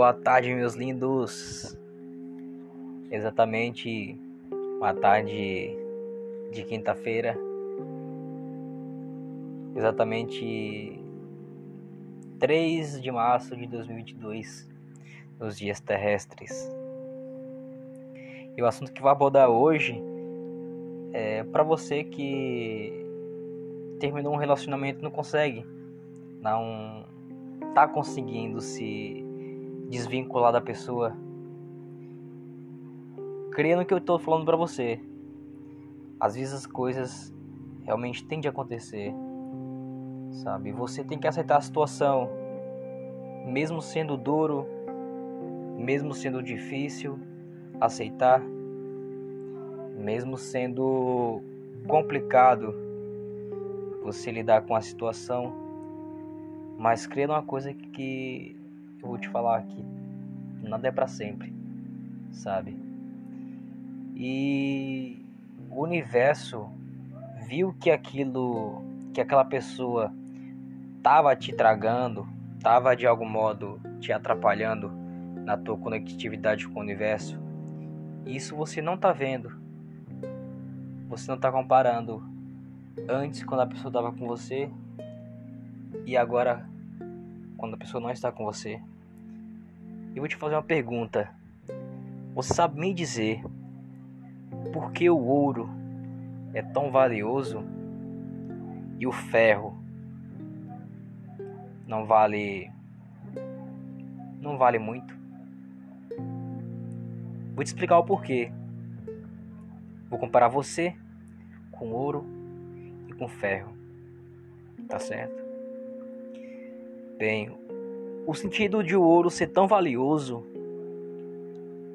Boa tarde, meus lindos. Exatamente uma tarde de quinta-feira. Exatamente 3 de março de 2022, nos dias terrestres. E o assunto que vou abordar hoje é para você que terminou um relacionamento e não consegue, não tá conseguindo se desvincular da pessoa. Creia no que eu estou falando para você. Às vezes as coisas realmente têm de acontecer, sabe? Você tem que aceitar a situação, mesmo sendo duro, mesmo sendo difícil, aceitar, mesmo sendo complicado você lidar com a situação, mas creia numa coisa que eu vou te falar aqui, nada é para sempre, sabe? E o universo viu que aquilo, que aquela pessoa tava te tragando, tava de algum modo te atrapalhando na tua conectividade com o universo. Isso você não tá vendo. Você não tá comparando antes quando a pessoa estava com você e agora quando a pessoa não está com você. Eu vou te fazer uma pergunta. Você sabe me dizer por que o ouro é tão valioso e o ferro não vale não vale muito? Vou te explicar o porquê. Vou comparar você com ouro e com ferro. Tá certo? Bem, o sentido de o ouro ser tão valioso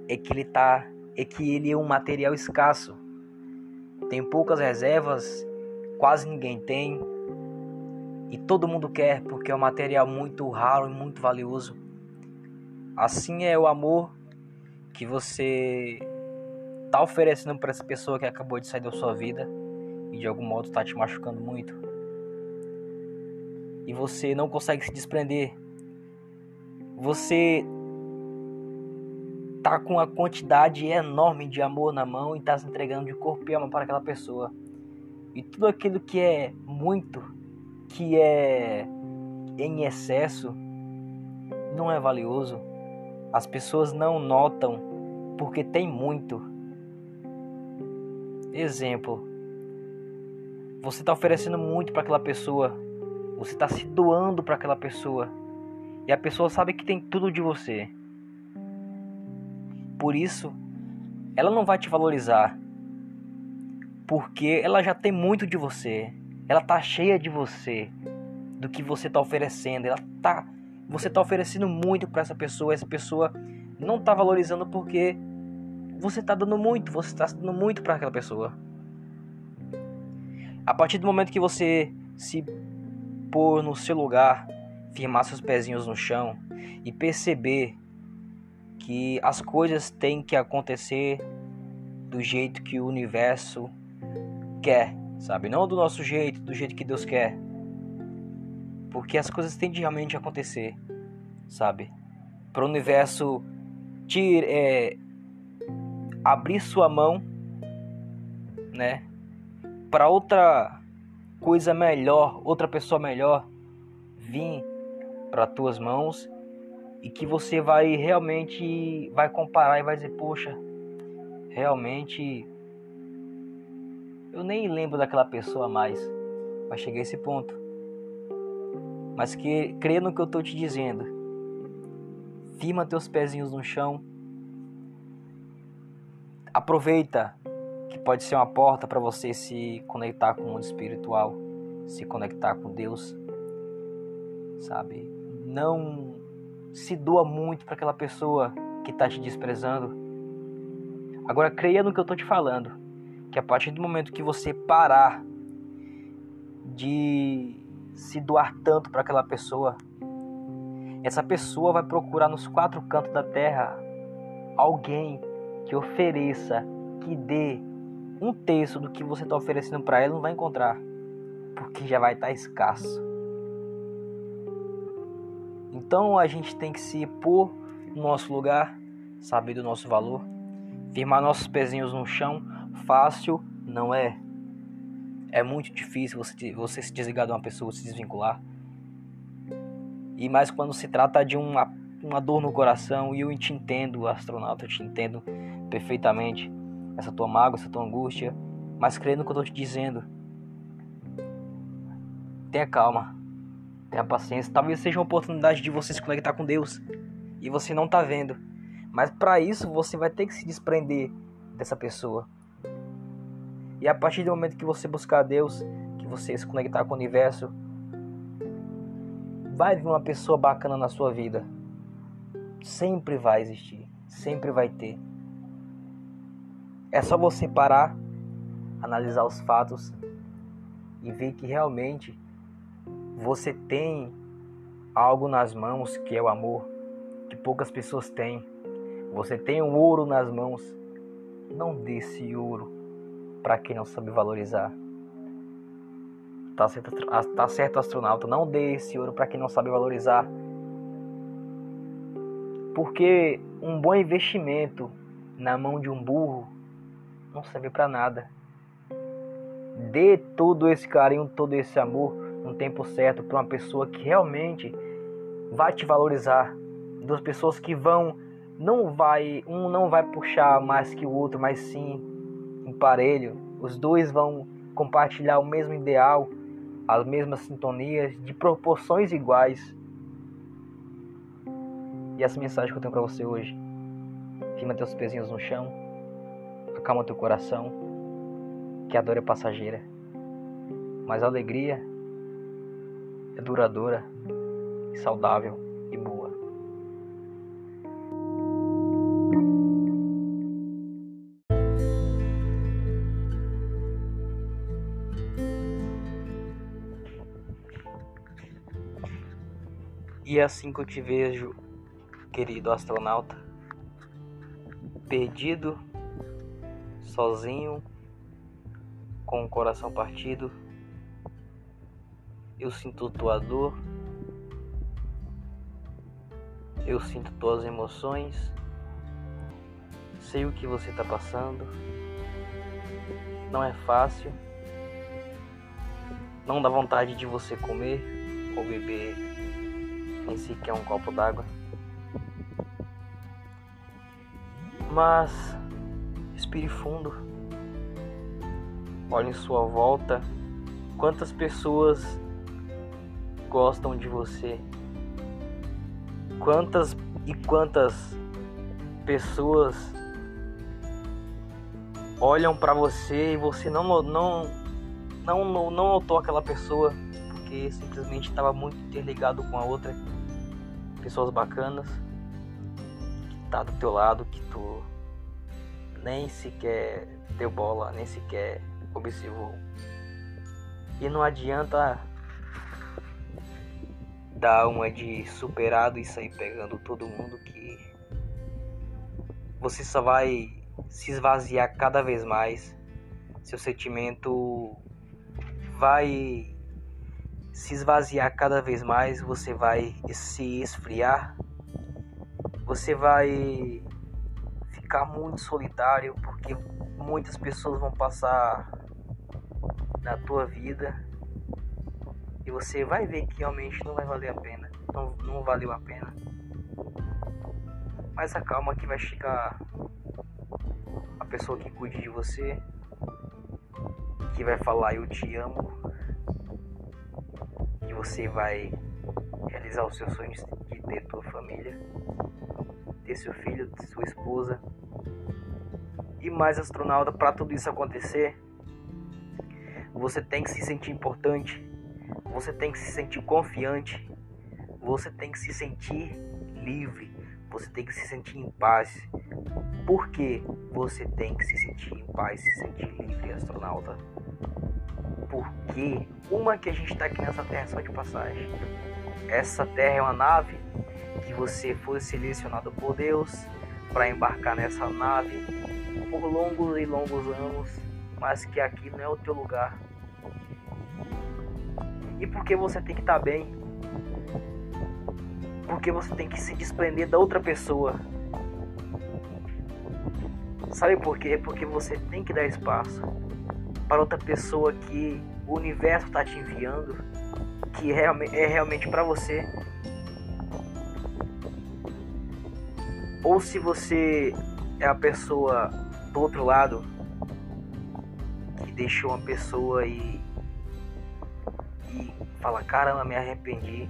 é que ele tá é que ele é um material escasso. Tem poucas reservas, quase ninguém tem. E todo mundo quer porque é um material muito raro e muito valioso. Assim é o amor que você tá oferecendo para essa pessoa que acabou de sair da sua vida e de algum modo está te machucando muito. E você não consegue se desprender. Você tá com uma quantidade enorme de amor na mão e tá se entregando de corpo e alma para aquela pessoa. E tudo aquilo que é muito, que é em excesso, não é valioso. As pessoas não notam porque tem muito. Exemplo: você está oferecendo muito para aquela pessoa, você está se doando para aquela pessoa, e a pessoa sabe que tem tudo de você. Por isso, ela não vai te valorizar, porque ela já tem muito de você. Ela tá cheia de você, do que você está oferecendo. Ela tá, você está oferecendo muito para essa pessoa. Essa pessoa não está valorizando porque você está dando muito. Você está dando muito para aquela pessoa. A partir do momento que você se pôr no seu lugar, firmar seus pezinhos no chão e perceber que as coisas têm que acontecer do jeito que o universo quer, sabe? Não do nosso jeito, do jeito que Deus quer. Porque as coisas têm de realmente acontecer, sabe? Para o universo te, é, abrir sua mão, né? Para outra coisa melhor, outra pessoa melhor vir para tuas mãos e que você vai realmente vai comparar e vai dizer, poxa, realmente eu nem lembro daquela pessoa mais. Vai chegar a esse ponto. Mas que crê no que eu estou te dizendo. Firma teus pezinhos no chão. Aproveita que pode ser uma porta para você se conectar com o mundo espiritual, se conectar com Deus. Sabe? Não se doa muito para aquela pessoa que está te desprezando. Agora creia no que eu estou te falando, que a partir do momento que você parar de se doar tanto para aquela pessoa, essa pessoa vai procurar nos quatro cantos da terra alguém que ofereça, que dê um terço do que você está oferecendo para ela, não vai encontrar, porque já vai estar tá escasso. Então a gente tem que se pôr no nosso lugar, saber do nosso valor, firmar nossos pezinhos no chão, fácil não é. É muito difícil você, você se desligar de uma pessoa, se desvincular. E mais quando se trata de uma, uma dor no coração, e eu te entendo, astronauta, eu te entendo perfeitamente. Essa tua mágoa, essa tua angústia. Mas crendo no que eu estou te dizendo. Tenha calma. Tenha paciência. Talvez seja uma oportunidade de você se conectar com Deus. E você não está vendo. Mas para isso você vai ter que se desprender dessa pessoa. E a partir do momento que você buscar Deus, que você se conectar com o universo, vai vir uma pessoa bacana na sua vida. Sempre vai existir, sempre vai ter. É só você parar, analisar os fatos e ver que realmente você tem algo nas mãos que é o amor, que poucas pessoas têm. Você tem um ouro nas mãos. Não dê esse ouro para quem não sabe valorizar. Tá certo, tá certo, astronauta. Não dê esse ouro para quem não sabe valorizar. Porque um bom investimento na mão de um burro não serve para nada. Dê todo esse carinho, todo esse amor no tempo certo para uma pessoa que realmente vai te valorizar. Duas pessoas que vão não vai um não vai puxar mais que o outro, mas sim em parelho. Os dois vão compartilhar o mesmo ideal, as mesmas sintonias, de proporções iguais. E essa mensagem que eu tenho para você hoje. Firma teus pezinhos no chão, acalma teu coração, que a dor é passageira, mas a alegria é duradoura saudável e boa. E é assim que eu te vejo, querido astronauta, perdido, sozinho, com o coração partido. Eu sinto tua dor, eu sinto tuas emoções, sei o que você está passando. Não é fácil, não dá vontade de você comer ou beber em si que é um copo d'água. Mas respire fundo. Olhe em sua volta. Quantas pessoas gostam de você? Quantas e quantas pessoas olham para você e você não não não não, não notou aquela pessoa porque simplesmente estava muito interligado com a outra pessoas bacanas que tá do teu lado, que tu nem sequer deu bola, nem sequer observou. E não adianta dar uma de superado e sair pegando todo mundo que você só vai se esvaziar cada vez mais. Seu sentimento vai se esvaziar cada vez mais, você vai se esfriar, você vai ficar muito solitário porque muitas pessoas vão passar na tua vida e você vai ver que realmente não vai valer a pena, não, não valeu a pena. Mas acalma que vai chegar a pessoa que cuide de você, que vai falar eu te amo você vai realizar os seus sonhos de ter tua família, ter seu filho, ter sua esposa e mais astronauta. Para tudo isso acontecer, você tem que se sentir importante, você tem que se sentir confiante, você tem que se sentir livre, você tem que se sentir em paz. Por que você tem que se sentir em paz, se sentir livre, astronauta? porque uma que a gente está aqui nessa terra só de passagem. Essa terra é uma nave que você foi selecionado por Deus para embarcar nessa nave por longos e longos anos, mas que aqui não é o teu lugar. E porque você tem que estar tá bem? Por porque você tem que se desprender da outra pessoa. Sabe por quê? Porque você tem que dar espaço para outra pessoa que o universo está te enviando, que é, é realmente para você. Ou se você é a pessoa do outro lado que deixou uma pessoa e, fala: caramba, me arrependi.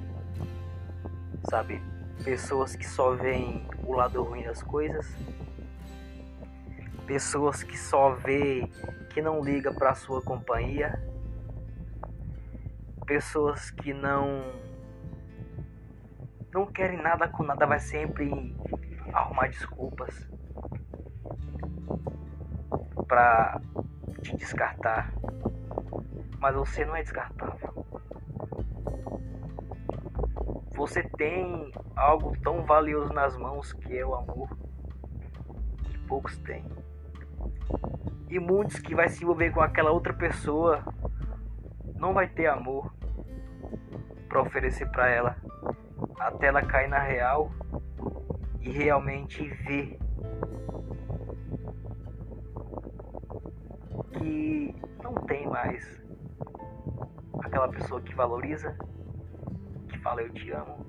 Sabe? Pessoas que só veem o lado ruim das coisas pessoas que só vê, que não liga para sua companhia, pessoas que não não querem nada com nada, vai sempre arrumar desculpas para te descartar. Mas você não é descartável. Você tem algo tão valioso nas mãos que é o amor que poucos têm. E muitos que vai se envolver com aquela outra pessoa não vai ter amor para oferecer para ela até ela cair na real e realmente ver que não tem mais aquela pessoa que valoriza, fala eu te amo,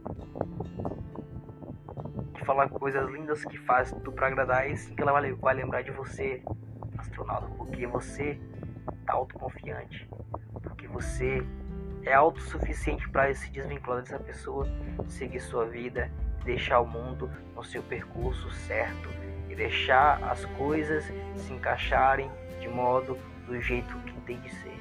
que fala coisas lindas que faz tudo para agradar e sim que ela vai, vai lembrar de você astronauta, porque você está autoconfiante, porque você é autossuficiente para se desvincular dessa pessoa, seguir sua vida, deixar o mundo no seu percurso certo e deixar as coisas se encaixarem de modo do jeito que tem de ser.